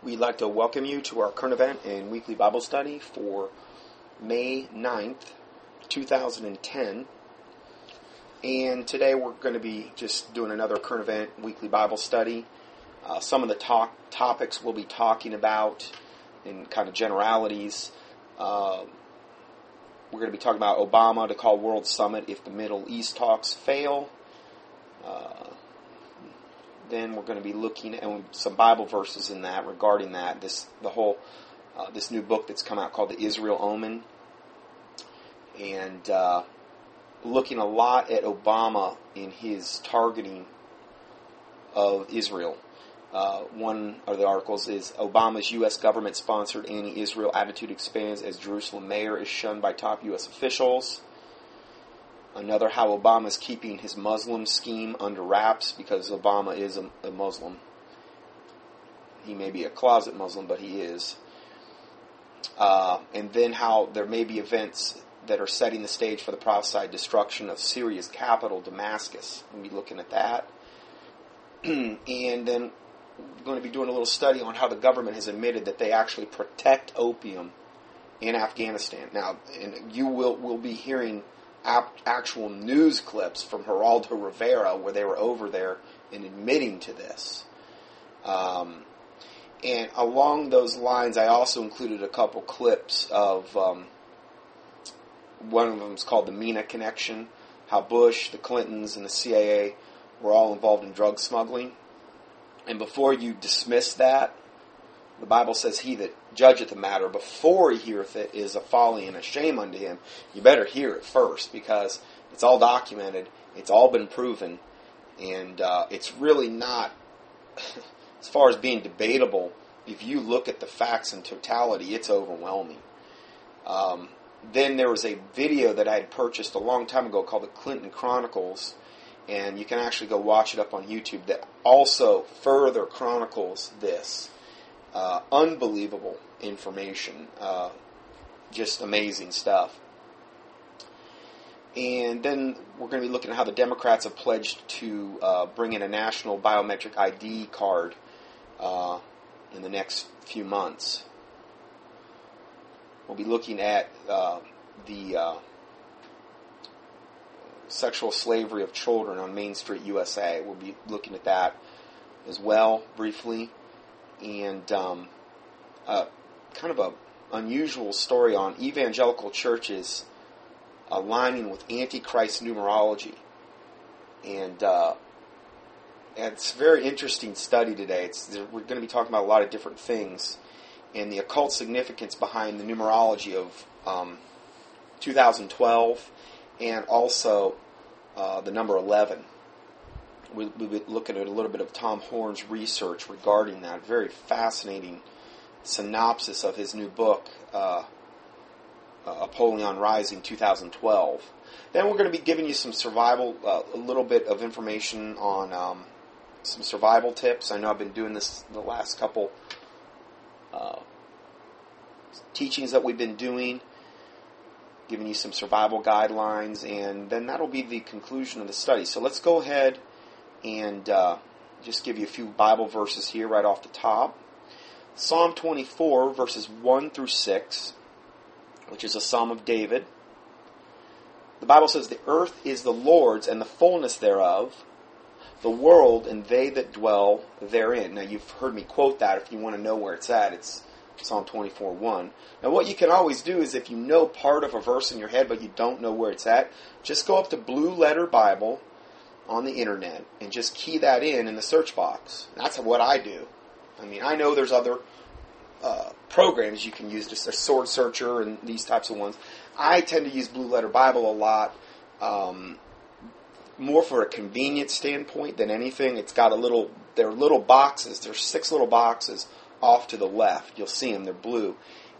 We'd like to welcome you to our current event and weekly Bible study for May 9th, 2010. And today we're going to be just doing another current event weekly Bible study. Uh, some of the talk, topics we'll be talking about in kind of generalities. Uh, we're going to be talking about Obama to call World Summit if the Middle East talks fail. Uh, then we're going to be looking at some Bible verses in that regarding that. This the whole uh, this new book that's come out called the Israel Omen, and uh, looking a lot at Obama in his targeting of Israel. Uh, one of the articles is Obama's U.S. government sponsored anti Israel attitude expands as Jerusalem mayor is shunned by top U.S. officials. Another, how Obama is keeping his Muslim scheme under wraps because Obama is a, a Muslim. He may be a closet Muslim, but he is. Uh, and then how there may be events that are setting the stage for the prophesied destruction of Syria's capital, Damascus. We'll be looking at that. and then we're going to be doing a little study on how the government has admitted that they actually protect opium in Afghanistan. Now, and you will will be hearing actual news clips from Geraldo Rivera where they were over there and admitting to this. Um, and along those lines, I also included a couple clips of um, one of them is called the MENA Connection, how Bush, the Clintons, and the CIA were all involved in drug smuggling. And before you dismiss that, the Bible says, He that judgeth the matter before he heareth it is a folly and a shame unto him. You better hear it first because it's all documented, it's all been proven, and uh, it's really not, as far as being debatable, if you look at the facts in totality, it's overwhelming. Um, then there was a video that I had purchased a long time ago called the Clinton Chronicles, and you can actually go watch it up on YouTube that also further chronicles this. Uh, unbelievable information. Uh, just amazing stuff. And then we're going to be looking at how the Democrats have pledged to uh, bring in a national biometric ID card uh, in the next few months. We'll be looking at uh, the uh, sexual slavery of children on Main Street, USA. We'll be looking at that as well briefly and um, uh, kind of a unusual story on evangelical churches aligning with Antichrist numerology, and uh, it's a very interesting study today. It's, we're going to be talking about a lot of different things and the occult significance behind the numerology of um, 2012 and also uh, the number 11 we'll, we'll be looking at a little bit of Tom Horn's research regarding that. Very fascinating synopsis of his new book, uh, uh, Apollyon Rising 2012. Then we're going to be giving you some survival, uh, a little bit of information on um, some survival tips. I know I've been doing this the last couple uh, teachings that we've been doing, giving you some survival guidelines, and then that'll be the conclusion of the study. So let's go ahead and uh, just give you a few Bible verses here right off the top. Psalm 24, verses 1 through 6, which is a psalm of David. The Bible says, The earth is the Lord's and the fullness thereof, the world and they that dwell therein. Now, you've heard me quote that if you want to know where it's at. It's Psalm 24 1. Now, what you can always do is if you know part of a verse in your head but you don't know where it's at, just go up to Blue Letter Bible on the internet and just key that in in the search box. That's what I do. I mean, I know there's other uh, programs you can use, just a SwordSearcher and these types of ones. I tend to use Blue Letter Bible a lot, um, more for a convenience standpoint than anything. It's got a little, there are little boxes. There's six little boxes off to the left. You'll see them. They're blue,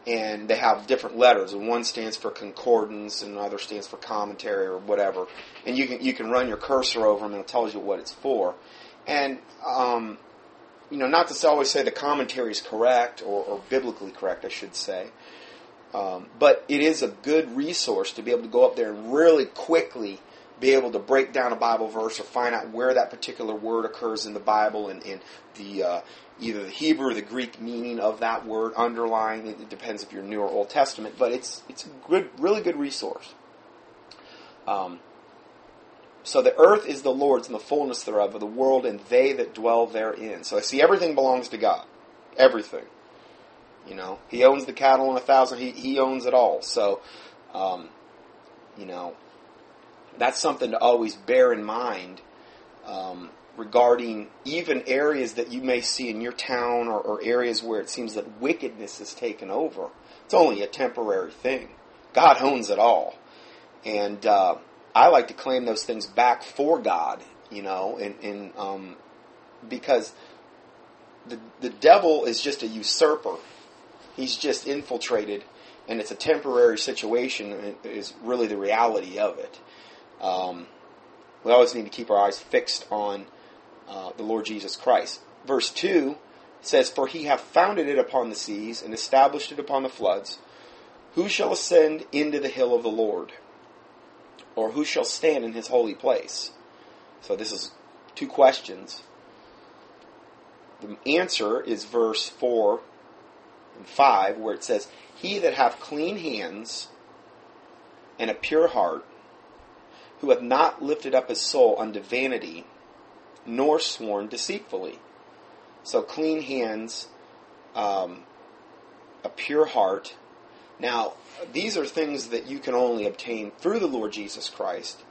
and they have different letters. And one stands for concordance, and another stands for commentary or whatever. And you can you can run your cursor over them, and it tells you what it's for. And um, you know, not to always say the commentary is correct or, or biblically correct, I should say. Um, but it is a good resource to be able to go up there and really quickly be able to break down a Bible verse or find out where that particular word occurs in the Bible and, and the uh, either the Hebrew or the Greek meaning of that word, underlying. It depends if you're New or Old Testament, but it's it's a good, really good resource. Um, so the earth is the Lord's and the fullness thereof of the world and they that dwell therein. So I see everything belongs to God. Everything. You know, He owns the cattle on a thousand. He He owns it all. So, um, you know, that's something to always bear in mind um, regarding even areas that you may see in your town or, or areas where it seems that wickedness has taken over. It's only a temporary thing. God owns it all, and uh, I like to claim those things back for God. You know, and, and um, because the the devil is just a usurper. He's just infiltrated, and it's a temporary situation. Is really the reality of it. Um, we always need to keep our eyes fixed on uh, the Lord Jesus Christ. Verse 2 says, For he hath founded it upon the seas and established it upon the floods. Who shall ascend into the hill of the Lord? Or who shall stand in his holy place? So this is two questions. The answer is verse 4 and 5, where it says, He that hath clean hands and a pure heart, who hath not lifted up his soul unto vanity, nor sworn deceitfully. So clean hands, um, a pure heart. Now, these are things that you can only obtain through the Lord Jesus Christ.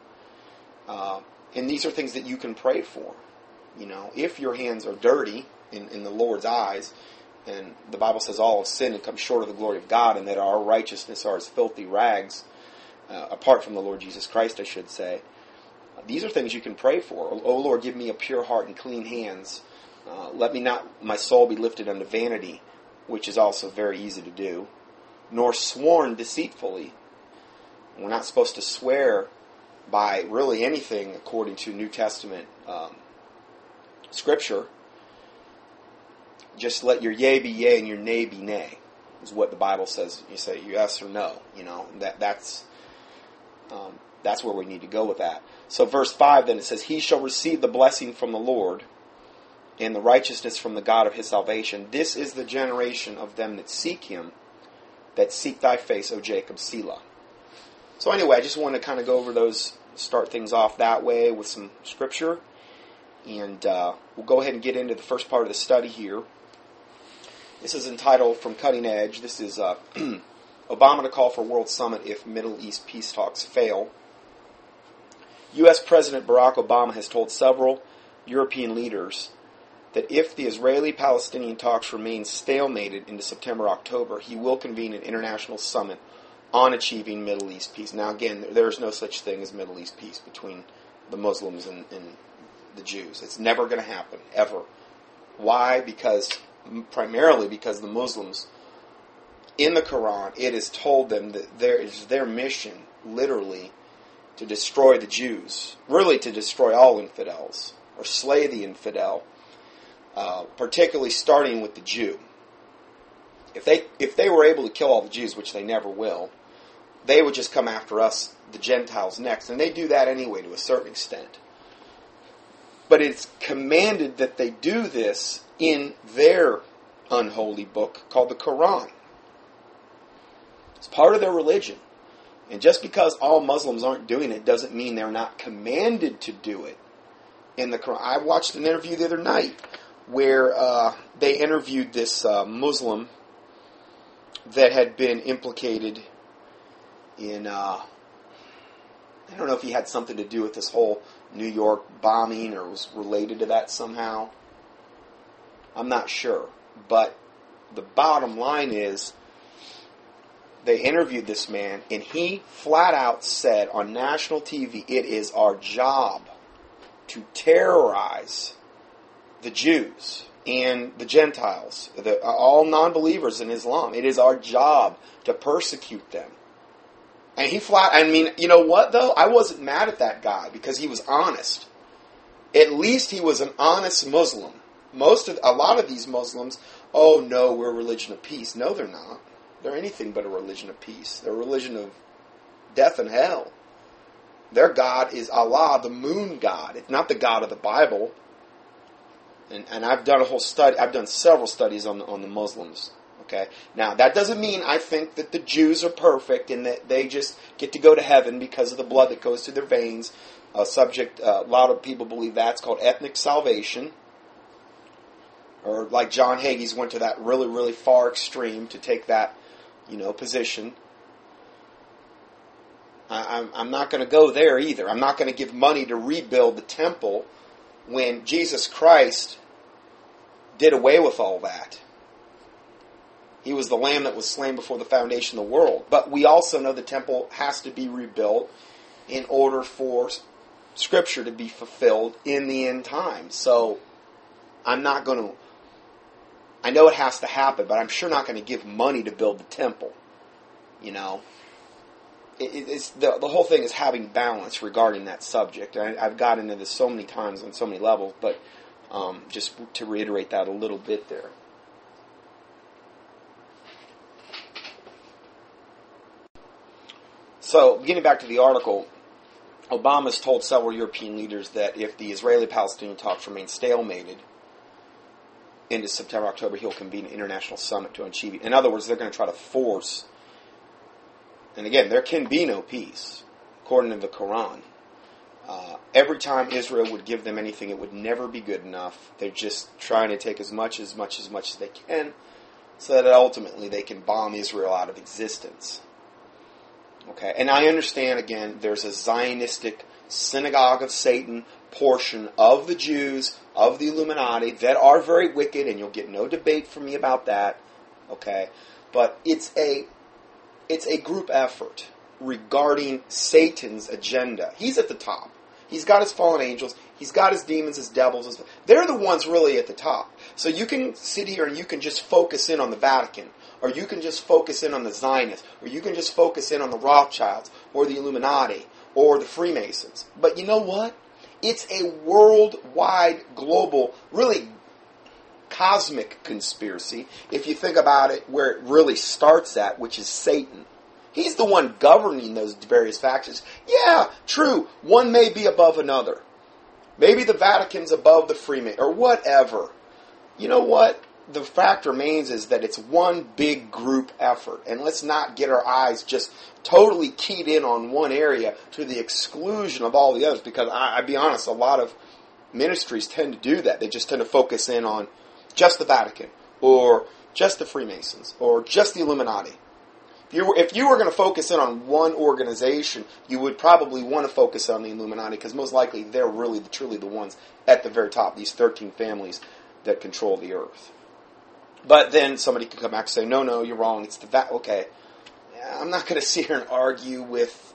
Uh, and these are things that you can pray for. You know, if your hands are dirty in, in the Lord's eyes, and the Bible says all have sinned and come short of the glory of God, and that our righteousness are as filthy rags, uh, apart from the Lord Jesus Christ, I should say. These are things you can pray for. Oh Lord, give me a pure heart and clean hands. Uh, let me not my soul be lifted unto vanity, which is also very easy to do, nor sworn deceitfully. We're not supposed to swear by really anything according to New Testament um, scripture. Just let your yea be yea and your nay be nay, is what the Bible says. You say yes or no. You know that that's um, that's where we need to go with that. So, verse 5 then it says, He shall receive the blessing from the Lord and the righteousness from the God of his salvation. This is the generation of them that seek him, that seek thy face, O Jacob, Selah. So, anyway, I just want to kind of go over those, start things off that way with some scripture. And uh, we'll go ahead and get into the first part of the study here. This is entitled From Cutting Edge. This is uh, Obama to call for World Summit if Middle East peace talks fail. U.S. President Barack Obama has told several European leaders that if the Israeli Palestinian talks remain stalemated into September October, he will convene an international summit on achieving Middle East peace. Now, again, there's no such thing as Middle East peace between the Muslims and, and the Jews. It's never going to happen, ever. Why? Because, primarily because the Muslims in the Quran, it is told them that there is their mission, literally, to destroy the Jews, really to destroy all infidels, or slay the infidel, uh, particularly starting with the Jew. If they, if they were able to kill all the Jews, which they never will, they would just come after us, the Gentiles, next. And they do that anyway to a certain extent. But it's commanded that they do this in their unholy book called the Quran. It's part of their religion. And just because all Muslims aren't doing it doesn't mean they're not commanded to do it. In the Quran, I watched an interview the other night where uh, they interviewed this uh, Muslim that had been implicated in. Uh, I don't know if he had something to do with this whole New York bombing or was related to that somehow. I'm not sure. But the bottom line is they interviewed this man, and he flat out said on national TV, it is our job to terrorize the Jews and the Gentiles, the, all non believers in Islam. It is our job to persecute them. And he flat, I mean, you know what though? I wasn't mad at that guy because he was honest. At least he was an honest Muslim. Most of, a lot of these Muslims, oh no, we're a religion of peace. No, they're not. They're anything but a religion of peace. They're a religion of death and hell. Their God is Allah, the moon god. It's not the God of the Bible. And, and I've done a whole study, I've done several studies on the, on the Muslims. Okay? Now, that doesn't mean I think that the Jews are perfect and that they just get to go to heaven because of the blood that goes through their veins. A subject, uh, a lot of people believe that's called ethnic salvation. Or like John Hagee's went to that really, really far extreme to take that, you know, position. I, I'm, I'm not going to go there either. I'm not going to give money to rebuild the temple when Jesus Christ did away with all that. He was the lamb that was slain before the foundation of the world. But we also know the temple has to be rebuilt in order for Scripture to be fulfilled in the end time. So I'm not going to. I know it has to happen, but I'm sure not going to give money to build the temple. You know, it, it's the the whole thing is having balance regarding that subject. I, I've got into this so many times on so many levels, but um, just to reiterate that a little bit there. So, getting back to the article, Obama's told several European leaders that if the Israeli-Palestinian talks remain stalemated into September, October, he'll convene an international summit to achieve it. In other words, they're going to try to force, and again, there can be no peace, according to the Quran. Uh, every time Israel would give them anything, it would never be good enough. They're just trying to take as much, as much, as much as they can, so that ultimately they can bomb Israel out of existence. Okay, and I understand again, there's a Zionistic synagogue of Satan portion of the Jews, of the Illuminati, that are very wicked, and you'll get no debate from me about that. Okay, but it's a it's a group effort regarding Satan's agenda. He's at the top. He's got his fallen angels. He's got his demons, his devils. His, they're the ones really at the top. So you can sit here and you can just focus in on the Vatican or you can just focus in on the Zionists, or you can just focus in on the Rothschilds, or the Illuminati, or the Freemasons. But you know what? It's a worldwide, global, really cosmic conspiracy, if you think about it where it really starts at, which is Satan. He's the one governing those various factions. Yeah, true, one may be above another. Maybe the Vatican's above the Freemasons, or whatever. You know what? The fact remains is that it's one big group effort. And let's not get our eyes just totally keyed in on one area to the exclusion of all the others. Because I, I'd be honest, a lot of ministries tend to do that. They just tend to focus in on just the Vatican or just the Freemasons or just the Illuminati. If you were, if you were going to focus in on one organization, you would probably want to focus on the Illuminati because most likely they're really truly the ones at the very top, these 13 families that control the earth. But then somebody could come back and say, no, no, you're wrong. It's the fact. Okay, I'm not going to sit here and argue with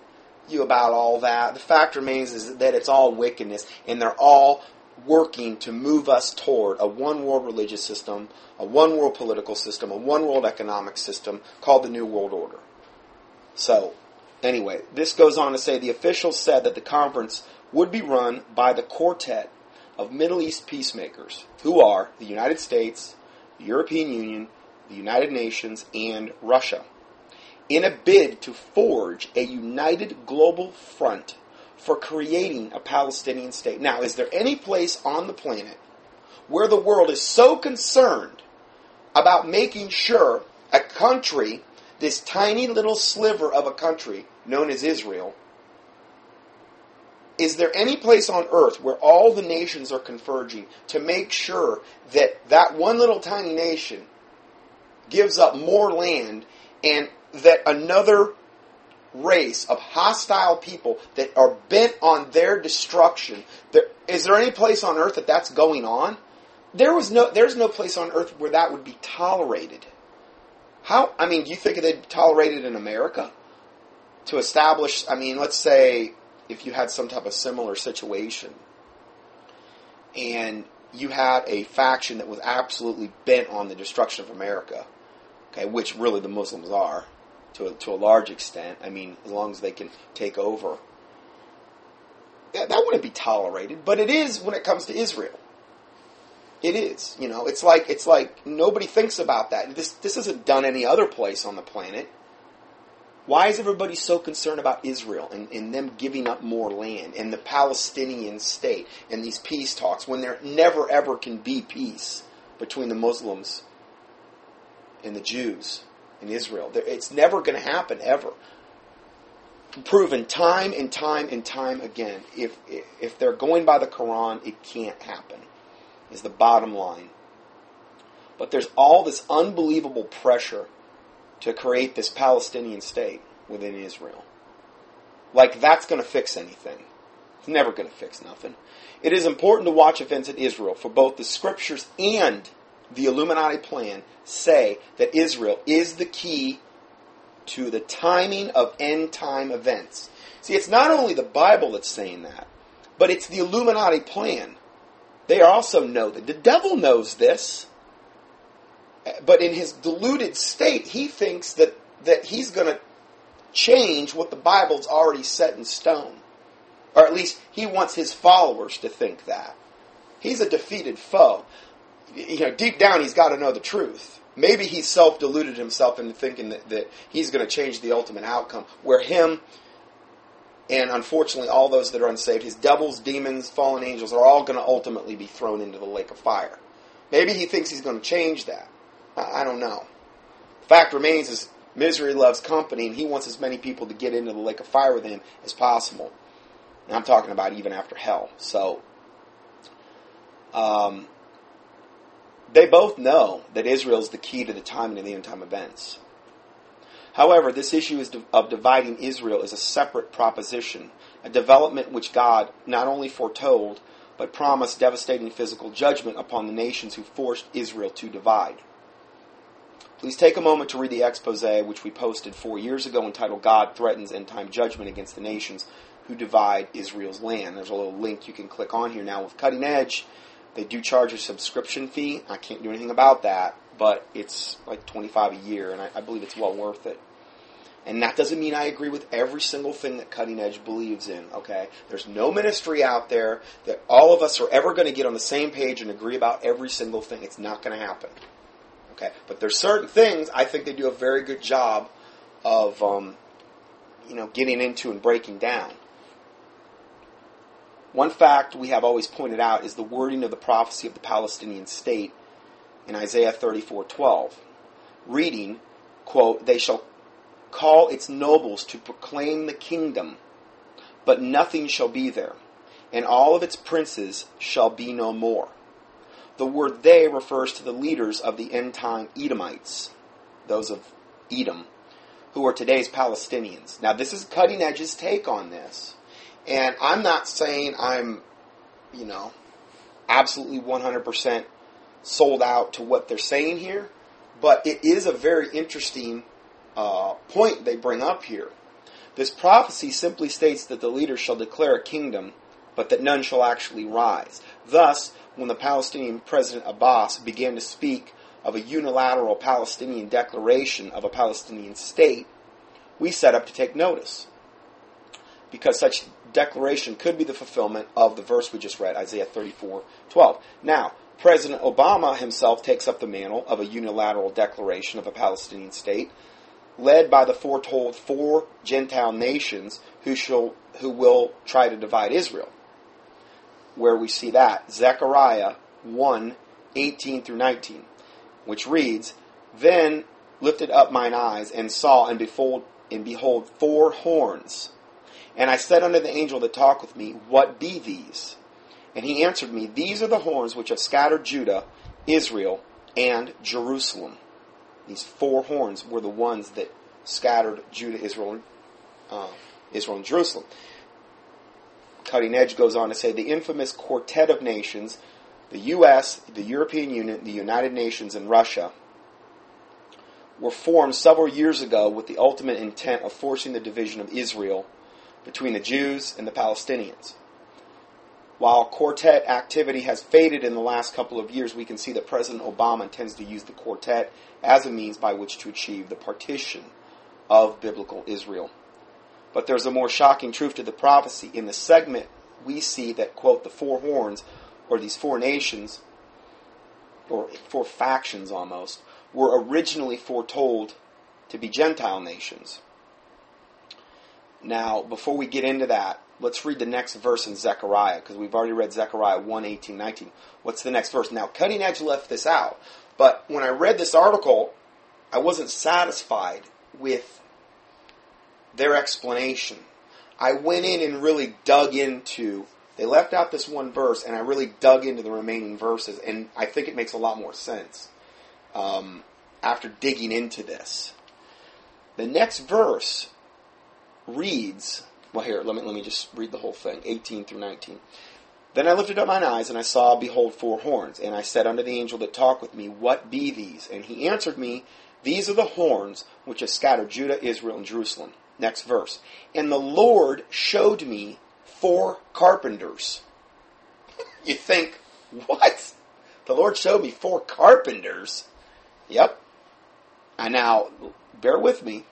you about all that. The fact remains is that it's all wickedness, and they're all working to move us toward a one world religious system, a one world political system, a one world economic system called the New World Order. So, anyway, this goes on to say the officials said that the conference would be run by the quartet of Middle East peacemakers, who are the United States, the European Union, the United Nations, and Russia, in a bid to forge a united global front for creating a Palestinian state. Now, is there any place on the planet where the world is so concerned about making sure a country, this tiny little sliver of a country known as Israel, is there any place on earth where all the nations are converging to make sure that that one little tiny nation gives up more land and that another race of hostile people that are bent on their destruction is there any place on earth that that's going on? There was no there's no place on earth where that would be tolerated. How i mean do you think they'd tolerate it in america? To establish i mean let's say if you had some type of similar situation and you had a faction that was absolutely bent on the destruction of America, okay, which really the Muslims are to a, to a large extent. I mean, as long as they can take over, yeah, that wouldn't be tolerated. But it is when it comes to Israel. It is, you know, it's like it's like nobody thinks about that. This this isn't done any other place on the planet. Why is everybody so concerned about Israel and, and them giving up more land and the Palestinian state and these peace talks when there never ever can be peace between the Muslims and the Jews in Israel? It's never going to happen ever. Proven time and time and time again. If if they're going by the Quran, it can't happen. Is the bottom line. But there's all this unbelievable pressure to create this Palestinian state within Israel. Like that's going to fix anything. It's never going to fix nothing. It is important to watch events in Israel, for both the scriptures and the Illuminati plan say that Israel is the key to the timing of end time events. See, it's not only the Bible that's saying that, but it's the Illuminati plan. They also know that. The devil knows this but in his deluded state, he thinks that, that he's going to change what the Bible's already set in stone. Or at least he wants his followers to think that. He's a defeated foe. You know, deep down, he's got to know the truth. Maybe he's self deluded himself into thinking that, that he's going to change the ultimate outcome, where him and unfortunately all those that are unsaved, his devils, demons, fallen angels, are all going to ultimately be thrown into the lake of fire. Maybe he thinks he's going to change that. I don't know. Fact remains is misery loves company, and he wants as many people to get into the lake of fire with him as possible. And I'm talking about even after hell. So, um, they both know that Israel is the key to the timing of the end time events. However, this issue of dividing Israel is a separate proposition, a development which God not only foretold, but promised devastating physical judgment upon the nations who forced Israel to divide. Please take a moment to read the expose which we posted four years ago entitled God Threatens End Time Judgment Against the Nations Who Divide Israel's Land. There's a little link you can click on here now with Cutting Edge. They do charge a subscription fee. I can't do anything about that, but it's like 25 a year, and I, I believe it's well worth it. And that doesn't mean I agree with every single thing that Cutting Edge believes in, okay? There's no ministry out there that all of us are ever going to get on the same page and agree about every single thing. It's not going to happen. Okay, but there's certain things I think they do a very good job of, um, you know, getting into and breaking down. One fact we have always pointed out is the wording of the prophecy of the Palestinian state in Isaiah 34:12, reading, quote, "They shall call its nobles to proclaim the kingdom, but nothing shall be there, and all of its princes shall be no more." The word they refers to the leaders of the end time Edomites, those of Edom, who are today's Palestinians. Now, this is Cutting Edge's take on this. And I'm not saying I'm, you know, absolutely 100% sold out to what they're saying here, but it is a very interesting uh, point they bring up here. This prophecy simply states that the leaders shall declare a kingdom, but that none shall actually rise. Thus, when the Palestinian President Abbas began to speak of a unilateral Palestinian declaration of a Palestinian state, we set up to take notice. Because such declaration could be the fulfillment of the verse we just read, Isaiah 34 12. Now, President Obama himself takes up the mantle of a unilateral declaration of a Palestinian state, led by the foretold four Gentile nations who, shall, who will try to divide Israel where we see that. Zechariah 1 18 through 19, which reads, Then lifted up mine eyes and saw, and behold, and behold, four horns. And I said unto the angel that talked with me, What be these? And he answered me, These are the horns which have scattered Judah, Israel, and Jerusalem. These four horns were the ones that scattered Judah, Israel, uh, Israel, and Jerusalem. Cutting Edge goes on to say the infamous Quartet of Nations, the U.S., the European Union, the United Nations, and Russia, were formed several years ago with the ultimate intent of forcing the division of Israel between the Jews and the Palestinians. While quartet activity has faded in the last couple of years, we can see that President Obama intends to use the quartet as a means by which to achieve the partition of biblical Israel. But there's a more shocking truth to the prophecy. In the segment, we see that, quote, the four horns, or these four nations, or four factions almost, were originally foretold to be Gentile nations. Now, before we get into that, let's read the next verse in Zechariah, because we've already read Zechariah 1, 18, 19. What's the next verse? Now, Cutting Edge left this out, but when I read this article, I wasn't satisfied with their explanation. I went in and really dug into. They left out this one verse, and I really dug into the remaining verses, and I think it makes a lot more sense um, after digging into this. The next verse reads, well, here, let me, let me just read the whole thing, 18 through 19. Then I lifted up mine eyes, and I saw, behold, four horns. And I said unto the angel that talked with me, What be these? And he answered me, These are the horns which have scattered Judah, Israel, and Jerusalem. Next verse. And the Lord showed me four carpenters. you think, what? The Lord showed me four carpenters? Yep. And now, bear with me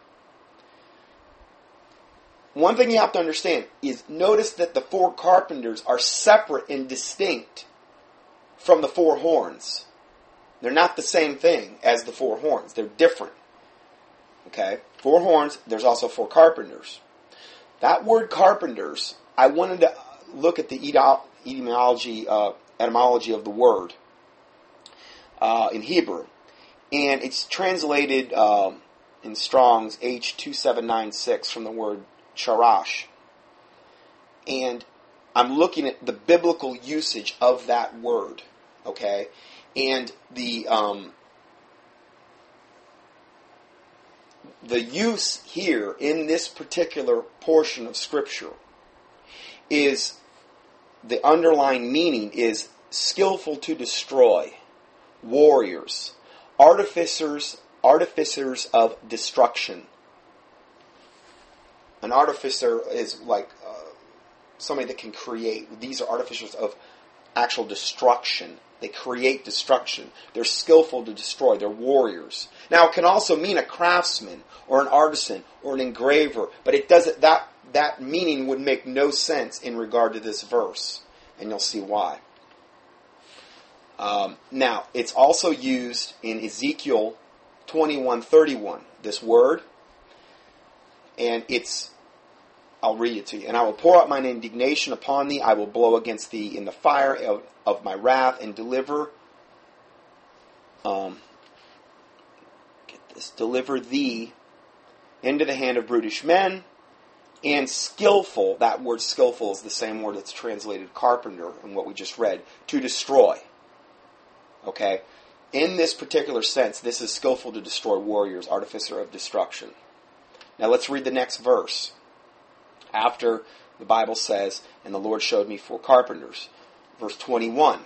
one thing you have to understand is notice that the four carpenters are separate and distinct from the four horns. They're not the same thing as the four horns. They're different. Okay? Four horns, there's also four carpenters. That word carpenters, I wanted to look at the etymology, uh, etymology of the word uh, in Hebrew. And it's translated um, in Strong's H2796 from the word charash. And I'm looking at the biblical usage of that word, okay? And the um, the use here in this particular portion of Scripture is the underlying meaning is skillful to destroy, warriors, artificers, artificers of destruction an artificer is like uh, somebody that can create. These are artificers of actual destruction. They create destruction. They're skillful to destroy. They're warriors. Now, it can also mean a craftsman or an artisan or an engraver, but it doesn't. That that meaning would make no sense in regard to this verse, and you'll see why. Um, now, it's also used in Ezekiel twenty-one thirty-one. This word and it's I'll read it to you. And I will pour out mine indignation upon thee. I will blow against thee in the fire of, of my wrath and deliver. Um, get this. Deliver thee into the hand of brutish men and skillful. That word skillful is the same word that's translated carpenter in what we just read. To destroy. Okay? In this particular sense, this is skillful to destroy warriors, artificer of destruction. Now let's read the next verse. After the Bible says, And the Lord showed me four carpenters. Verse 21.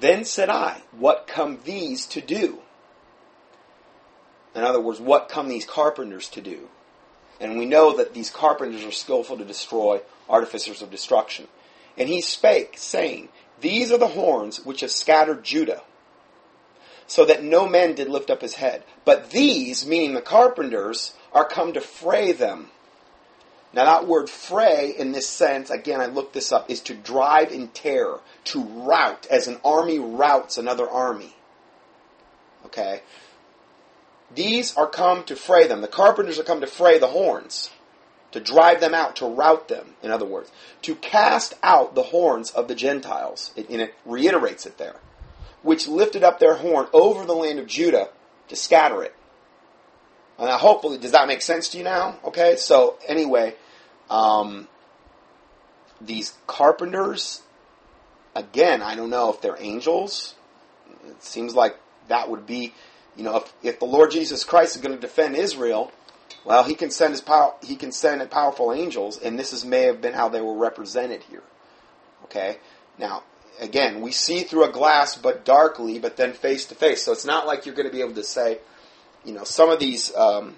Then said I, What come these to do? In other words, what come these carpenters to do? And we know that these carpenters are skillful to destroy, artificers of destruction. And he spake, saying, These are the horns which have scattered Judah, so that no man did lift up his head. But these, meaning the carpenters, are come to fray them. Now, that word fray in this sense, again, I looked this up, is to drive in terror, to rout, as an army routs another army. Okay? These are come to fray them. The carpenters are come to fray the horns, to drive them out, to rout them, in other words, to cast out the horns of the Gentiles. and it reiterates it there, which lifted up their horn over the land of Judah to scatter it. Now, hopefully, does that make sense to you now? Okay, so anyway, um, these carpenters, again, I don't know if they're angels. It seems like that would be, you know, if, if the Lord Jesus Christ is going to defend Israel, well, he can send his power, he can send powerful angels, and this is may have been how they were represented here. Okay, now again, we see through a glass, but darkly, but then face to face. So it's not like you're going to be able to say you know, some of these um,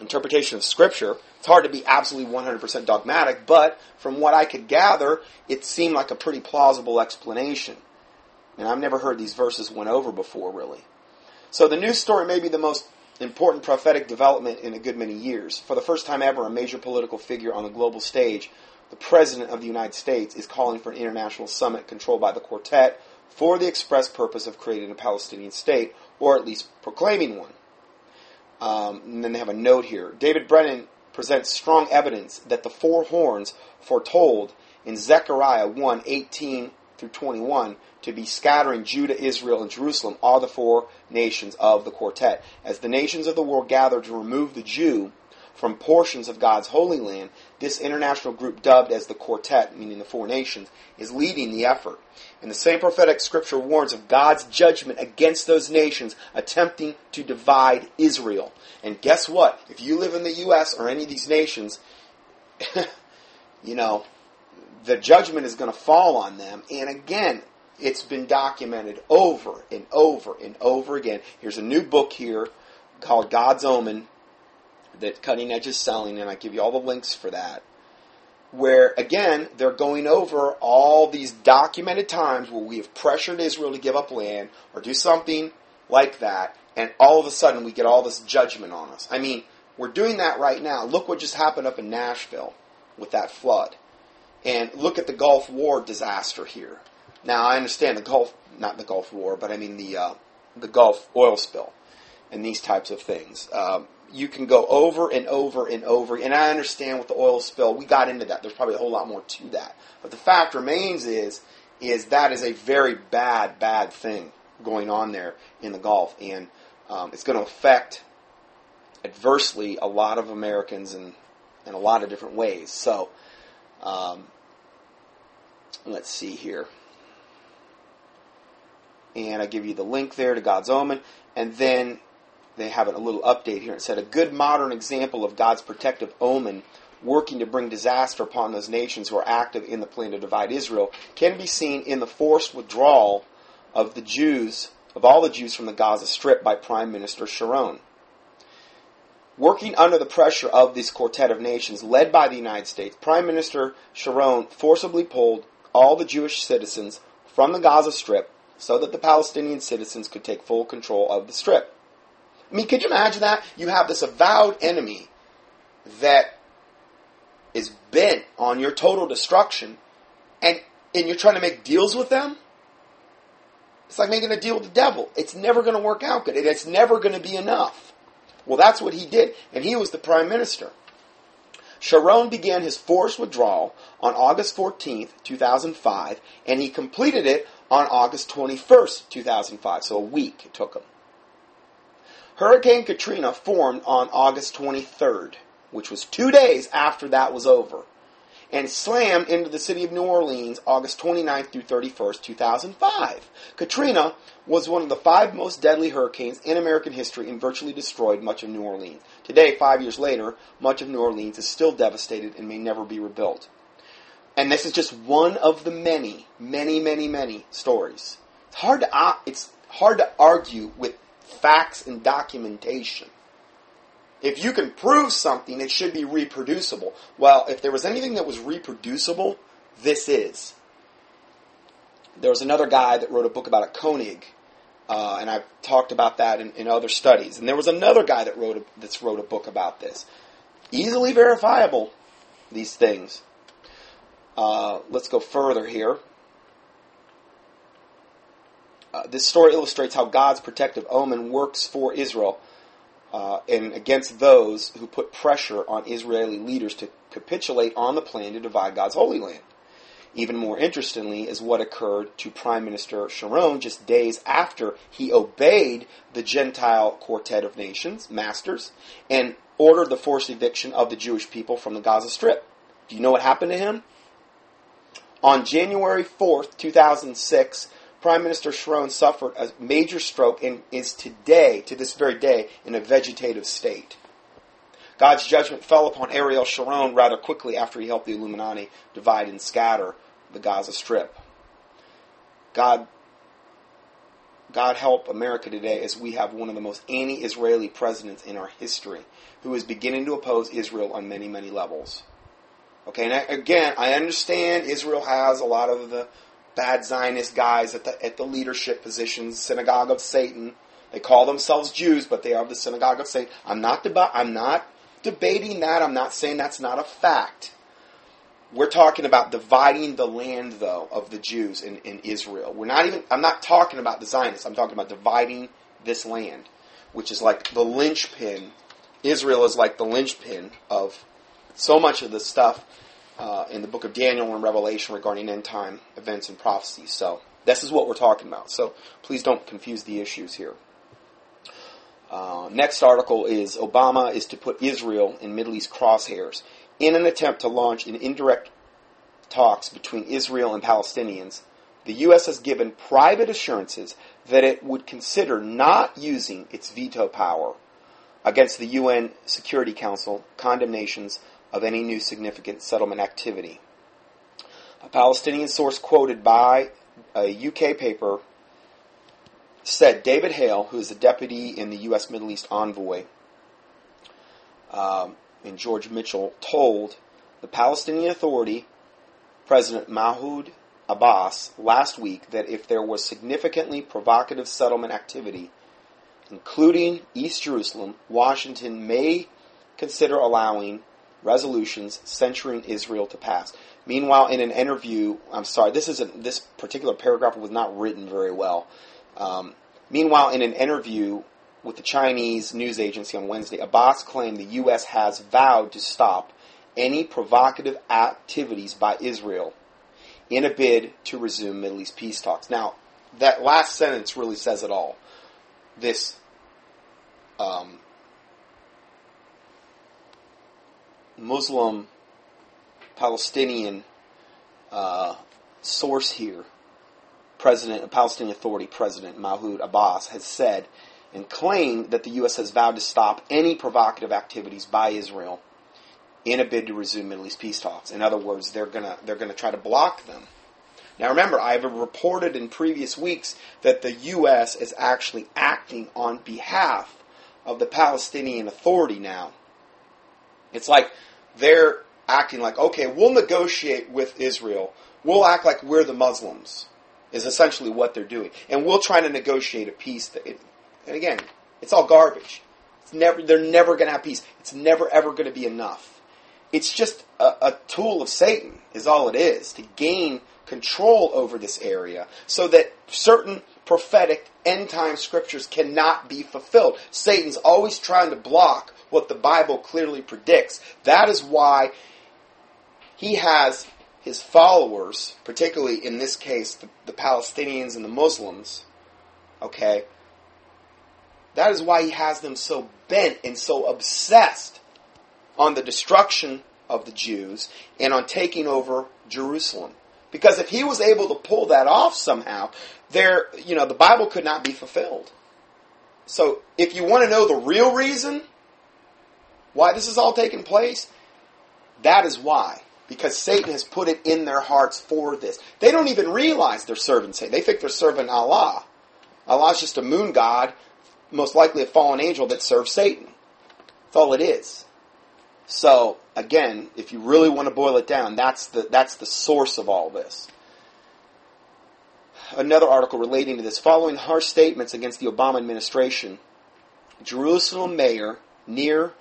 interpretation of Scripture, it's hard to be absolutely 100% dogmatic, but from what I could gather, it seemed like a pretty plausible explanation. And I've never heard these verses went over before, really. So the news story may be the most important prophetic development in a good many years. For the first time ever, a major political figure on the global stage, the President of the United States, is calling for an international summit controlled by the Quartet for the express purpose of creating a Palestinian state, or at least proclaiming one. Um, and then they have a note here. David Brennan presents strong evidence that the four horns foretold in Zechariah 1 18 through 21 to be scattering Judah, Israel, and Jerusalem are the four nations of the quartet. As the nations of the world gather to remove the Jew from portions of God's holy land, this international group, dubbed as the Quartet, meaning the four nations, is leading the effort. And the same prophetic scripture warns of God's judgment against those nations attempting to divide Israel. And guess what? If you live in the U.S. or any of these nations, you know, the judgment is going to fall on them. And again, it's been documented over and over and over again. Here's a new book here called God's Omen that Cutting Edge is selling, and I give you all the links for that. Where again, they're going over all these documented times where we have pressured Israel to give up land or do something like that, and all of a sudden we get all this judgment on us. I mean, we're doing that right now. Look what just happened up in Nashville with that flood. And look at the Gulf War disaster here. Now I understand the Gulf, not the Gulf War, but I mean the uh, the Gulf oil spill and these types of things. Um, you can go over and over and over. And I understand with the oil spill, we got into that. There's probably a whole lot more to that. But the fact remains is, is that is a very bad, bad thing going on there in the Gulf, and um, it's going to affect adversely a lot of Americans in in a lot of different ways. So, um, let's see here. And I give you the link there to God's Omen. And then they have a little update here. It said a good modern example of God's protective omen working to bring disaster upon those nations who are active in the plan to divide Israel can be seen in the forced withdrawal of the Jews, of all the Jews from the Gaza Strip by Prime Minister Sharon. Working under the pressure of this quartet of nations led by the United States, Prime Minister Sharon forcibly pulled all the Jewish citizens from the Gaza Strip so that the Palestinian citizens could take full control of the Strip. I mean, could you imagine that? You have this avowed enemy that is bent on your total destruction, and, and you're trying to make deals with them? It's like making a deal with the devil. It's never going to work out good. It's never going to be enough. Well, that's what he did, and he was the prime minister. Sharon began his forced withdrawal on August 14th, 2005, and he completed it on August 21st, 2005. So a week it took him. Hurricane Katrina formed on August 23rd, which was two days after that was over, and slammed into the city of New Orleans August 29th through 31st, 2005. Katrina was one of the five most deadly hurricanes in American history and virtually destroyed much of New Orleans. Today, five years later, much of New Orleans is still devastated and may never be rebuilt. And this is just one of the many, many, many, many stories. It's hard to, it's hard to argue with facts and documentation. If you can prove something, it should be reproducible. Well, if there was anything that was reproducible, this is. There was another guy that wrote a book about a Koenig, uh, and I've talked about that in, in, other studies. And there was another guy that wrote a, that's wrote a book about this. Easily verifiable, these things. Uh, let's go further here. Uh, this story illustrates how God's protective omen works for Israel uh, and against those who put pressure on Israeli leaders to capitulate on the plan to divide God's Holy Land. Even more interestingly is what occurred to Prime Minister Sharon just days after he obeyed the Gentile quartet of nations, masters, and ordered the forced eviction of the Jewish people from the Gaza Strip. Do you know what happened to him? On January 4th, 2006, Prime Minister Sharon suffered a major stroke and is today, to this very day, in a vegetative state. God's judgment fell upon Ariel Sharon rather quickly after he helped the Illuminati divide and scatter the Gaza Strip. God, God help America today as we have one of the most anti-Israeli presidents in our history who is beginning to oppose Israel on many, many levels. Okay, and again, I understand Israel has a lot of the bad Zionist guys at the at the leadership positions, synagogue of Satan. They call themselves Jews, but they are the synagogue of Satan. I'm not deba- I'm not debating that. I'm not saying that's not a fact. We're talking about dividing the land, though, of the Jews in, in Israel. We're not even. I'm not talking about the Zionists. I'm talking about dividing this land, which is like the linchpin Israel is like the linchpin of so much of the stuff uh, in the book of Daniel and Revelation regarding end time events and prophecies. So this is what we're talking about. So please don't confuse the issues here. Uh, next article is Obama is to put Israel in Middle East crosshairs in an attempt to launch an indirect talks between Israel and Palestinians. The U.S. has given private assurances that it would consider not using its veto power against the UN Security Council condemnations of any new significant settlement activity. A Palestinian source quoted by a UK paper said David Hale, who is a deputy in the U.S. Middle East envoy, um, and George Mitchell told the Palestinian Authority President Mahmoud Abbas last week that if there was significantly provocative settlement activity, including East Jerusalem, Washington may consider allowing resolutions censuring Israel to pass. Meanwhile, in an interview, I'm sorry, this isn't this particular paragraph was not written very well. Um, meanwhile, in an interview with the Chinese news agency on Wednesday, Abbas claimed the U.S. has vowed to stop any provocative activities by Israel in a bid to resume Middle East peace talks. Now, that last sentence really says it all. This um, Muslim Palestinian uh, source here, President, Palestinian Authority President Mahmoud Abbas has said and claimed that the U.S. has vowed to stop any provocative activities by Israel in a bid to resume Middle East peace talks. In other words, they're gonna they're gonna try to block them. Now remember, I've reported in previous weeks that the U.S. is actually acting on behalf of the Palestinian Authority now. It's like they're acting like, okay, we'll negotiate with Israel. We'll act like we're the Muslims, is essentially what they're doing. And we'll try to negotiate a peace. That it, and again, it's all garbage. It's never, they're never going to have peace. It's never, ever going to be enough. It's just a, a tool of Satan, is all it is, to gain control over this area so that certain prophetic end time scriptures cannot be fulfilled. Satan's always trying to block what the Bible clearly predicts. That is why he has his followers, particularly in this case, the, the Palestinians and the Muslims, okay? That is why he has them so bent and so obsessed on the destruction of the Jews and on taking over Jerusalem. Because if he was able to pull that off somehow, there, you know, the Bible could not be fulfilled. So if you want to know the real reason why this is all taking place, that is why. Because Satan has put it in their hearts for this. They don't even realize they're serving Satan. They think they're serving Allah. Allah's just a moon god, most likely a fallen angel that serves Satan. That's all it is. So again, if you really want to boil it down, that's the that's the source of all this. Another article relating to this, following harsh statements against the Obama administration, Jerusalem Mayor Nir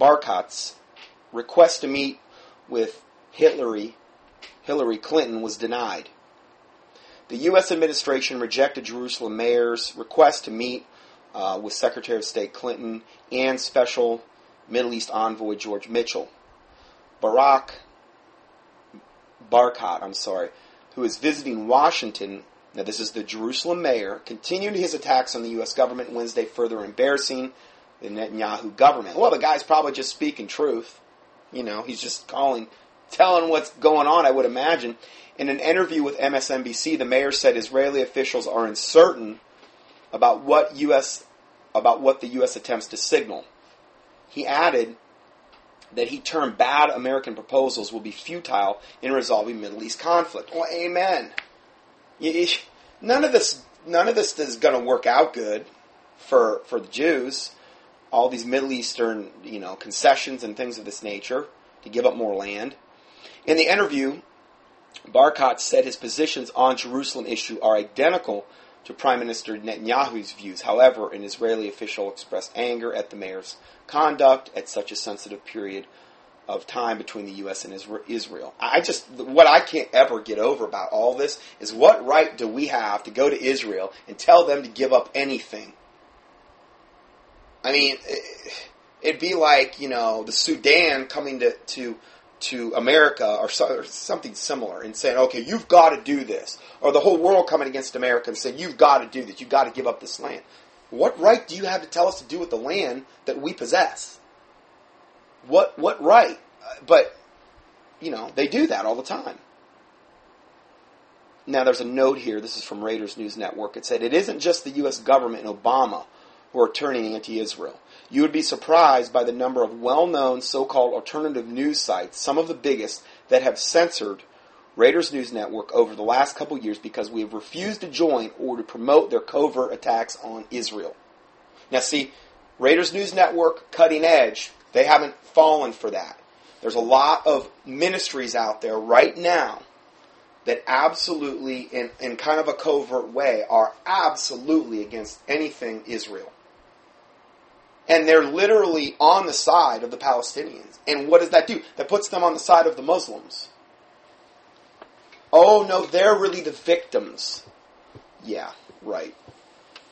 Barkat's request to meet with Hillary Hillary Clinton was denied. The U.S. administration rejected Jerusalem mayor's request to meet uh, with Secretary of State Clinton and Special Middle East envoy George Mitchell. Barack Barkat, I'm sorry, who is visiting Washington. Now, this is the Jerusalem mayor, continued his attacks on the U.S. government Wednesday, further embarrassing the Netanyahu government. Well, the guy's probably just speaking truth. You know, he's just calling, telling what's going on, I would imagine. In an interview with MSNBC, the mayor said Israeli officials are uncertain about what U.S. about what the U.S. attempts to signal. He added that he termed bad American proposals will be futile in resolving Middle East conflict. Well, amen. None of this, none of this is going to work out good for for the Jews. All these Middle Eastern, you know, concessions and things of this nature to give up more land. In the interview, Barkat said his positions on Jerusalem issue are identical to Prime Minister Netanyahu's views. However, an Israeli official expressed anger at the mayor's conduct at such a sensitive period of time between the U.S. and Israel. I just, what I can't ever get over about all this is what right do we have to go to Israel and tell them to give up anything? I mean, It'd be like you know the Sudan coming to to to America or, so, or something similar and saying, okay, you've got to do this, or the whole world coming against America and saying, you've got to do this, you've got to give up this land. What right do you have to tell us to do with the land that we possess? What what right? But you know they do that all the time. Now there's a note here. This is from Raiders News Network. It said it isn't just the U.S. government and Obama who are turning anti-Israel. You would be surprised by the number of well-known so-called alternative news sites, some of the biggest, that have censored Raiders News Network over the last couple years because we have refused to join or to promote their covert attacks on Israel. Now, see, Raiders News Network, Cutting Edge, they haven't fallen for that. There's a lot of ministries out there right now that absolutely, in, in kind of a covert way, are absolutely against anything Israel. And they're literally on the side of the Palestinians. And what does that do? That puts them on the side of the Muslims. Oh, no, they're really the victims. Yeah, right.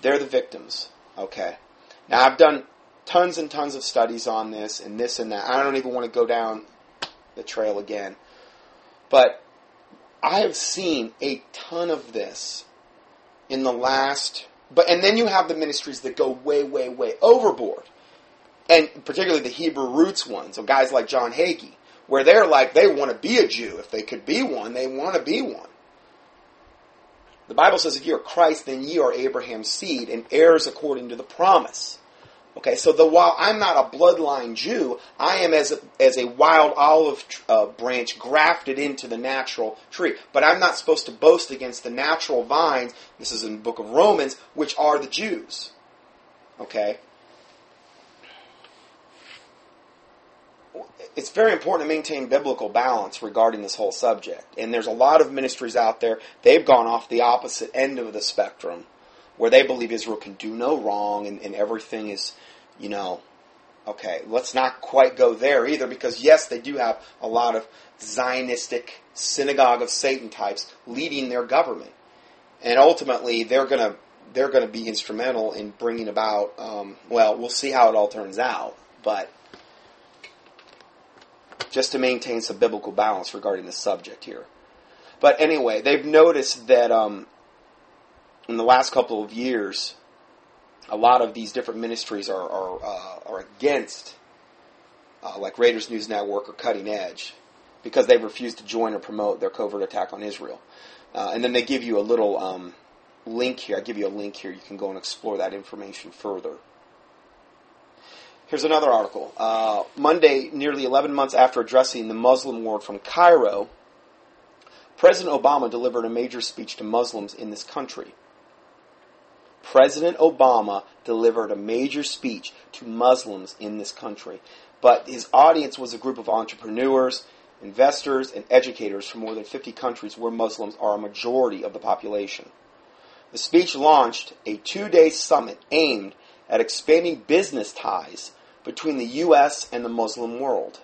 They're the victims. Okay. Now, I've done tons and tons of studies on this and this and that. I don't even want to go down the trail again. But I have seen a ton of this in the last but and then you have the ministries that go way, way, way overboard. And particularly the Hebrew roots ones, so guys like John Hagee where they're like, they want to be a Jew. If they could be one, they want to be one. The Bible says, if you're Christ, then ye are Abraham's seed and heirs according to the promise. Okay, so the, while I'm not a bloodline Jew, I am as a, as a wild olive uh, branch grafted into the natural tree. But I'm not supposed to boast against the natural vines, this is in the book of Romans, which are the Jews. Okay? it's very important to maintain biblical balance regarding this whole subject. And there's a lot of ministries out there, they've gone off the opposite end of the spectrum, where they believe Israel can do no wrong and, and everything is, you know, okay, let's not quite go there either, because yes, they do have a lot of Zionistic synagogue of Satan types leading their government. And ultimately, they're going to they're going to be instrumental in bringing about. Um, well, we'll see how it all turns out, but just to maintain some biblical balance regarding the subject here. But anyway, they've noticed that um, in the last couple of years, a lot of these different ministries are are, uh, are against, uh, like Raiders News Network or Cutting Edge, because they've refused to join or promote their covert attack on Israel. Uh, and then they give you a little um, link here. I give you a link here. You can go and explore that information further. Here's another article. Uh, Monday, nearly 11 months after addressing the Muslim world from Cairo, President Obama delivered a major speech to Muslims in this country. President Obama delivered a major speech to Muslims in this country. But his audience was a group of entrepreneurs, investors, and educators from more than 50 countries where Muslims are a majority of the population. The speech launched a two day summit aimed at expanding business ties between the U.S. and the Muslim world.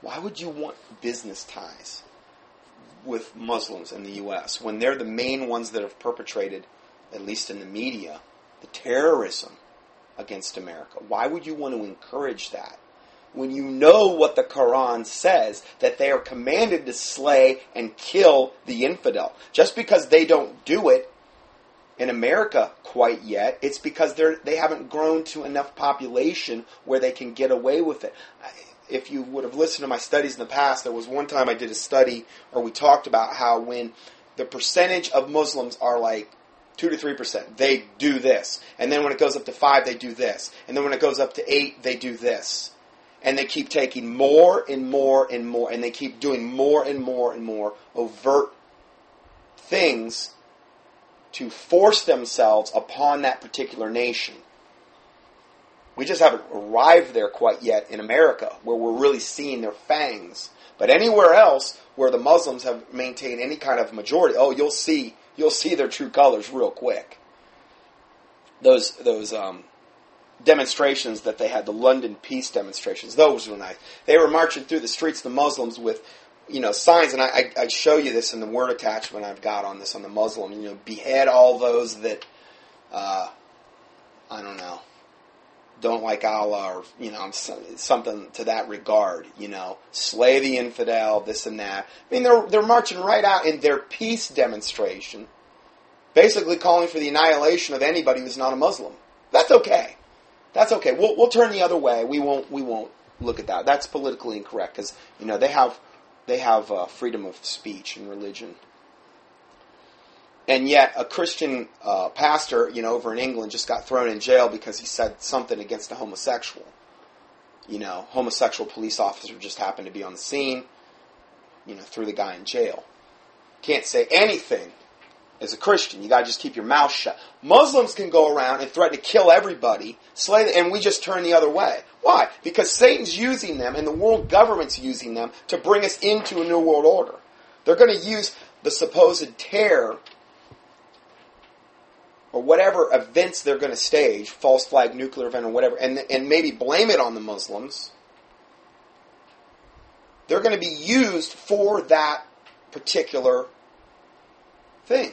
Why would you want business ties with Muslims in the U.S. when they're the main ones that have perpetrated, at least in the media, the terrorism against America? Why would you want to encourage that? When you know what the Quran says, that they are commanded to slay and kill the infidel. Just because they don't do it in America quite yet. It's because they're they haven't grown to enough population where they can get away with it. If you would have listened to my studies in the past, there was one time I did a study or we talked about how when the percentage of Muslims are like two to three percent, they do this, and then when it goes up to five, they do this, and then when it goes up to eight, they do this. And they keep taking more and more and more, and they keep doing more and more and more overt things to force themselves upon that particular nation. We just haven't arrived there quite yet in America, where we're really seeing their fangs. But anywhere else where the Muslims have maintained any kind of majority, oh, you'll see you'll see their true colors real quick. Those those um, demonstrations that they had, the London peace demonstrations, those were nice. They were marching through the streets, the Muslims, with you know, signs, and I, I, I show you this in the word attachment I've got on this on the Muslim. You know, behead all those that, uh, I don't know, don't like Allah, or you know, something to that regard. You know, slay the infidel, this and that. I mean, they're they're marching right out in their peace demonstration, basically calling for the annihilation of anybody who's not a Muslim. That's okay. That's okay. We'll we'll turn the other way. We won't we won't look at that. That's politically incorrect because you know they have they have uh, freedom of speech and religion and yet a Christian uh, pastor, you know, over in England just got thrown in jail because he said something against a homosexual. You know, homosexual police officer just happened to be on the scene, you know, threw the guy in jail. Can't say anything as a Christian. You gotta just keep your mouth shut. Muslims can go around and threaten to kill everybody, slay, them, and we just turn the other way. Why? Because Satan's using them and the world government's using them to bring us into a new world order. They're going to use the supposed terror or whatever events they're going to stage, false flag nuclear event or whatever, and, and maybe blame it on the Muslims, they're going to be used for that particular thing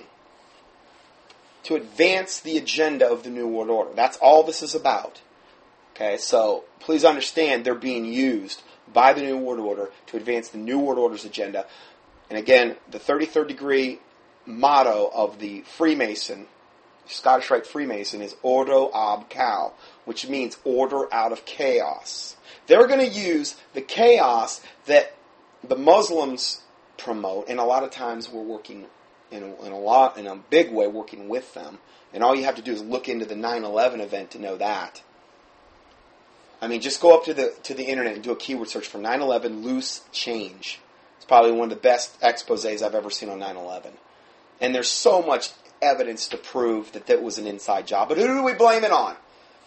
to advance the agenda of the New World Order. That's all this is about. Okay, so please understand they're being used by the New World Order to advance the New World Order's agenda. And again, the 33rd degree motto of the Freemason Scottish Rite Freemason is Ordo ab Chao, which means order out of chaos. They're going to use the chaos that the Muslims promote, and a lot of times we're working in a, in a lot in a big way working with them. And all you have to do is look into the 9/11 event to know that. I mean, just go up to the to the internet and do a keyword search for 9/11 loose change. It's probably one of the best exposés I've ever seen on 9/11. And there's so much evidence to prove that that was an inside job. But who do we blame it on?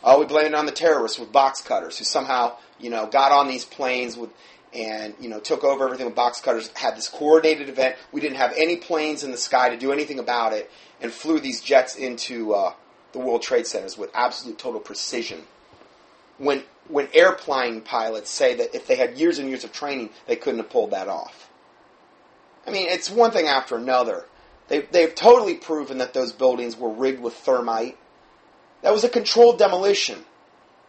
Oh, we blame it on the terrorists with box cutters who somehow, you know, got on these planes with and you know took over everything with box cutters. Had this coordinated event. We didn't have any planes in the sky to do anything about it, and flew these jets into uh, the World Trade Centers with absolute total precision. When when airplane pilots say that if they had years and years of training, they couldn't have pulled that off. I mean, it's one thing after another. They, they've totally proven that those buildings were rigged with thermite. That was a controlled demolition.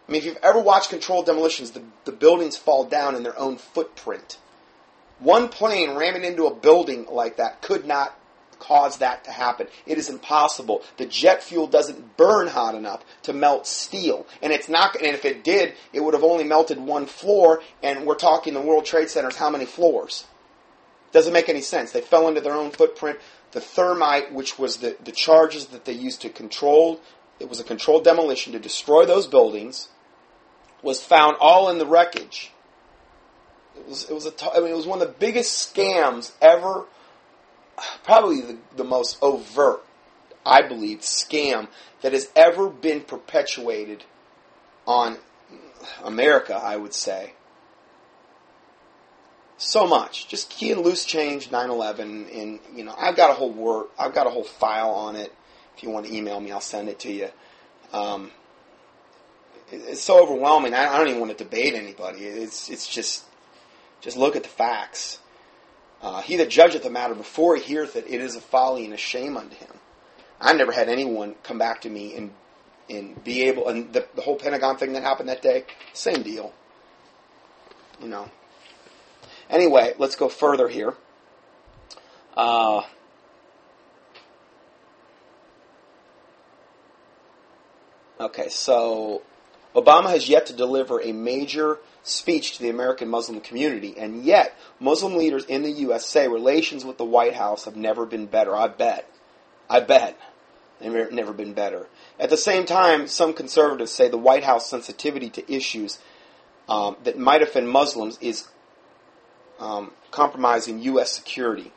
I mean, if you've ever watched controlled demolitions, the, the buildings fall down in their own footprint. One plane ramming into a building like that could not cause that to happen. It is impossible. The jet fuel doesn't burn hot enough to melt steel, and it's not. And if it did, it would have only melted one floor. And we're talking the World Trade Centers. How many floors? Doesn't make any sense. They fell into their own footprint the thermite, which was the, the charges that they used to control, it was a controlled demolition to destroy those buildings, was found all in the wreckage. It was, it was, a t- I mean, it was one of the biggest scams ever, probably the, the most overt, I believe, scam that has ever been perpetuated on America, I would say so much. Just key and loose change 911, and you know I've got a whole word, I've got a whole file on it. If you want to email me, I'll send it to you. Um, it's so overwhelming. I, I, don't even want to debate anybody. It's it's just just look at the facts. Uh, he that judgeth the matter before he heareth it, it is a folly and a shame unto him. I've never had anyone come back to me and and be able and the, the whole Pentagon thing that happened that day, same deal. You know, Anyway, let's go further here. Uh, okay, so Obama has yet to deliver a major speech to the American Muslim community, and yet Muslim leaders in the U.S. say relations with the White House have never been better. I bet. I bet. They've never been better. At the same time, some conservatives say the White House sensitivity to issues um, that might offend Muslims is um, compromising U.S. security.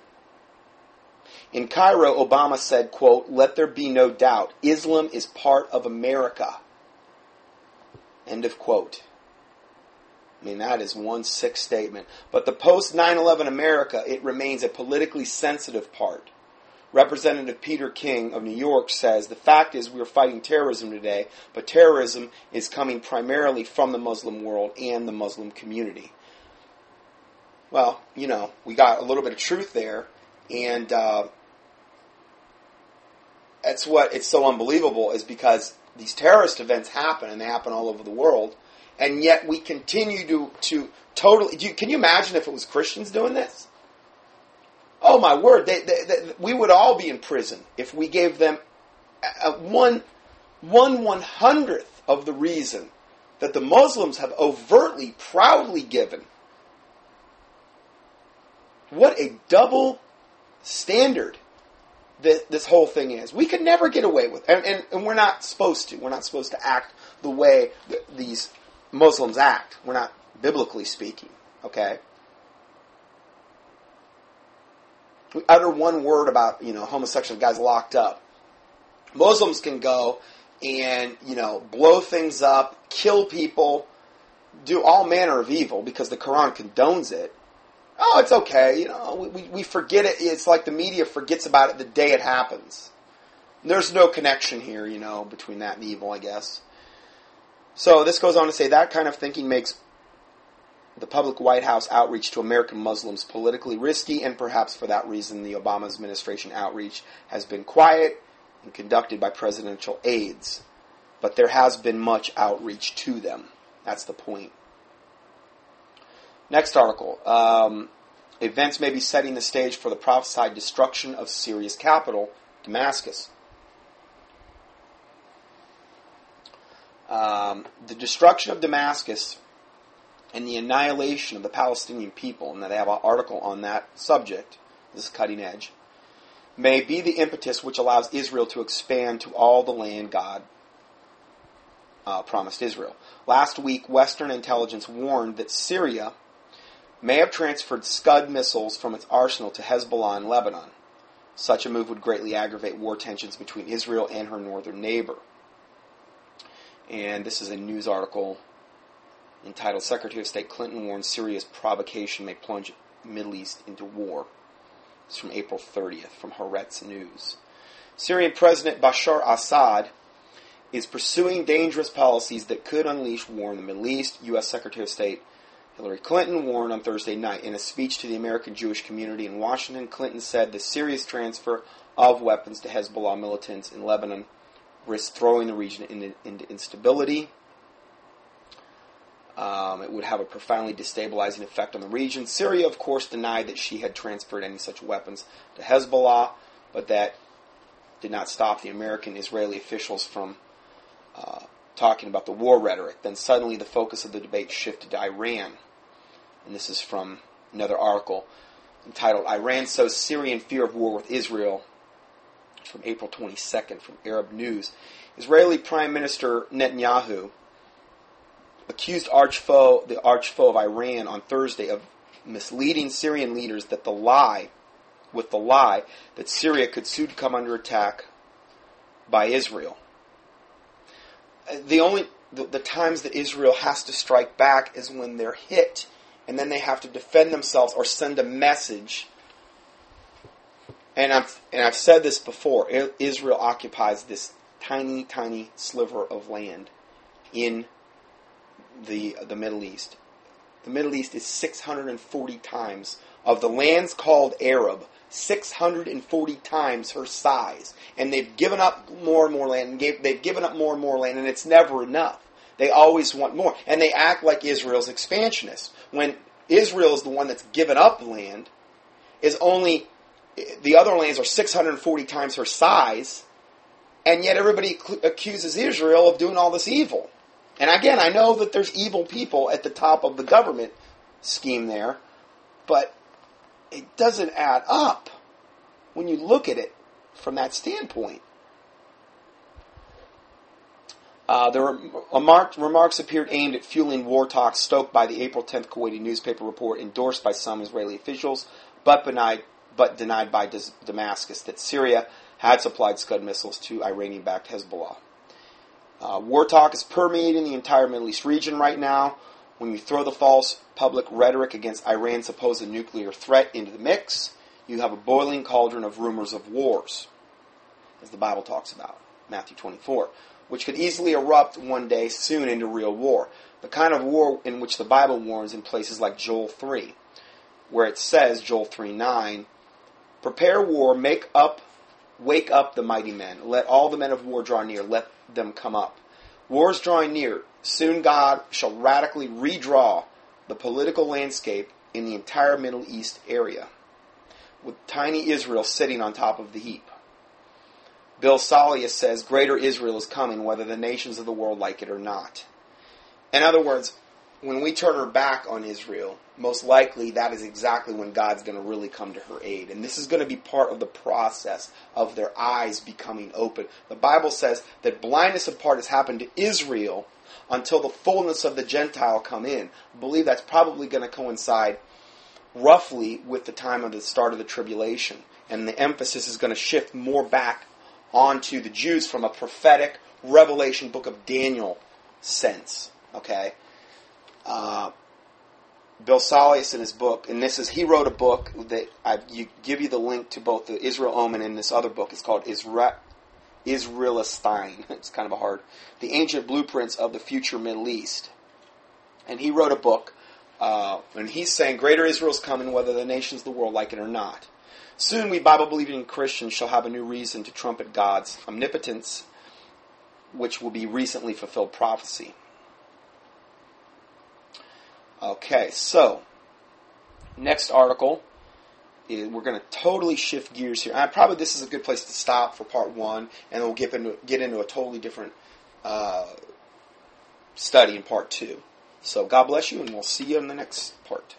In Cairo, Obama said, quote, let there be no doubt, Islam is part of America. End of quote. I mean, that is one sick statement. But the post 9 11 America, it remains a politically sensitive part. Representative Peter King of New York says the fact is we are fighting terrorism today, but terrorism is coming primarily from the Muslim world and the Muslim community. Well, you know, we got a little bit of truth there, and uh, that's what it's so unbelievable is because these terrorist events happen, and they happen all over the world, and yet we continue to to totally. You, can you imagine if it was Christians doing this? Oh my word! They, they, they, we would all be in prison if we gave them a, a one one one hundredth of the reason that the Muslims have overtly, proudly given. What a double standard this whole thing is. We could never get away with, and, and, and we're not supposed to. We're not supposed to act the way these Muslims act. We're not biblically speaking. Okay. We utter one word about you know homosexual guys locked up. Muslims can go and you know blow things up, kill people, do all manner of evil because the Quran condones it. Oh, it's okay. You know, we, we forget it. It's like the media forgets about it the day it happens. There's no connection here, you know, between that and evil, I guess. So this goes on to say that kind of thinking makes the public White House outreach to American Muslims politically risky, and perhaps for that reason, the Obama administration outreach has been quiet and conducted by presidential aides. But there has been much outreach to them. That's the point. Next article. Um, events may be setting the stage for the prophesied destruction of Syria's capital, Damascus. Um, the destruction of Damascus and the annihilation of the Palestinian people, and they have an article on that subject. This is cutting edge may be the impetus which allows Israel to expand to all the land God uh, promised Israel. Last week, Western intelligence warned that Syria may have transferred Scud missiles from its arsenal to Hezbollah in Lebanon. Such a move would greatly aggravate war tensions between Israel and her northern neighbor. And this is a news article entitled Secretary of State Clinton warns Syria's provocation may plunge Middle East into war. It's from April 30th from Haaretz News. Syrian President Bashar Assad is pursuing dangerous policies that could unleash war in the Middle East. U.S. Secretary of State Hillary Clinton warned on Thursday night in a speech to the American Jewish community in Washington. Clinton said the Syria's transfer of weapons to Hezbollah militants in Lebanon risks throwing the region into, into instability. Um, it would have a profoundly destabilizing effect on the region. Syria, of course, denied that she had transferred any such weapons to Hezbollah, but that did not stop the American Israeli officials from uh, talking about the war rhetoric. Then suddenly the focus of the debate shifted to Iran. And this is from another article entitled Iran Sows Syrian Fear of War with Israel from April 22nd from Arab News. Israeli Prime Minister Netanyahu accused arch foe, the arch foe of Iran on Thursday of misleading Syrian leaders that the lie, with the lie that Syria could soon come under attack by Israel. Uh, the only the, the times that Israel has to strike back is when they're hit, and then they have to defend themselves or send a message. And I've and I've said this before. Israel occupies this tiny, tiny sliver of land in the the Middle East. The Middle East is 640 times of the lands called Arab, 640 times her size, and they've given up more and more land. And they've given up more and more land, and it's never enough. They always want more, and they act like Israel's expansionist when Israel is the one that's given up land. Is only the other lands are 640 times her size, and yet everybody accuses Israel of doing all this evil. And again, I know that there's evil people at the top of the government scheme there, but it doesn't add up when you look at it from that standpoint. Uh, the remark, remarks appeared aimed at fueling war talks stoked by the April 10th Kuwaiti newspaper report endorsed by some Israeli officials, but denied, but denied by Damascus that Syria had supplied Scud missiles to Iranian-backed Hezbollah. Uh, war talk is permeating the entire Middle East region right now. When you throw the false public rhetoric against Iran's supposed nuclear threat into the mix, you have a boiling cauldron of rumors of wars, as the Bible talks about, Matthew 24, which could easily erupt one day soon into real war. The kind of war in which the Bible warns in places like Joel 3, where it says, Joel 3 9, prepare war, make up Wake up the mighty men. Let all the men of war draw near. Let them come up. War is drawing near. Soon God shall radically redraw the political landscape in the entire Middle East area, with tiny Israel sitting on top of the heap. Bill Salus says, Greater Israel is coming, whether the nations of the world like it or not. In other words, when we turn our back on Israel, most likely that is exactly when God's going to really come to her aid. And this is going to be part of the process of their eyes becoming open. The Bible says that blindness of part has happened to Israel until the fullness of the Gentile come in. I believe that's probably going to coincide roughly with the time of the start of the tribulation. And the emphasis is going to shift more back onto the Jews from a prophetic revelation book of Daniel sense. Okay? Uh, Bill Salus in his book, and this is he wrote a book that I you, give you the link to both the Israel Omen and this other book. It's called Isra, Isralestine. It's kind of a hard. The Ancient Blueprints of the Future Middle East, and he wrote a book, uh, and he's saying Greater Israel's coming, whether the nations of the world like it or not. Soon we Bible believing Christians shall have a new reason to trumpet God's omnipotence, which will be recently fulfilled prophecy. Okay, so next article we're going to totally shift gears here. And probably this is a good place to stop for part one, and we'll get into get into a totally different uh, study in part two. So God bless you, and we'll see you in the next part.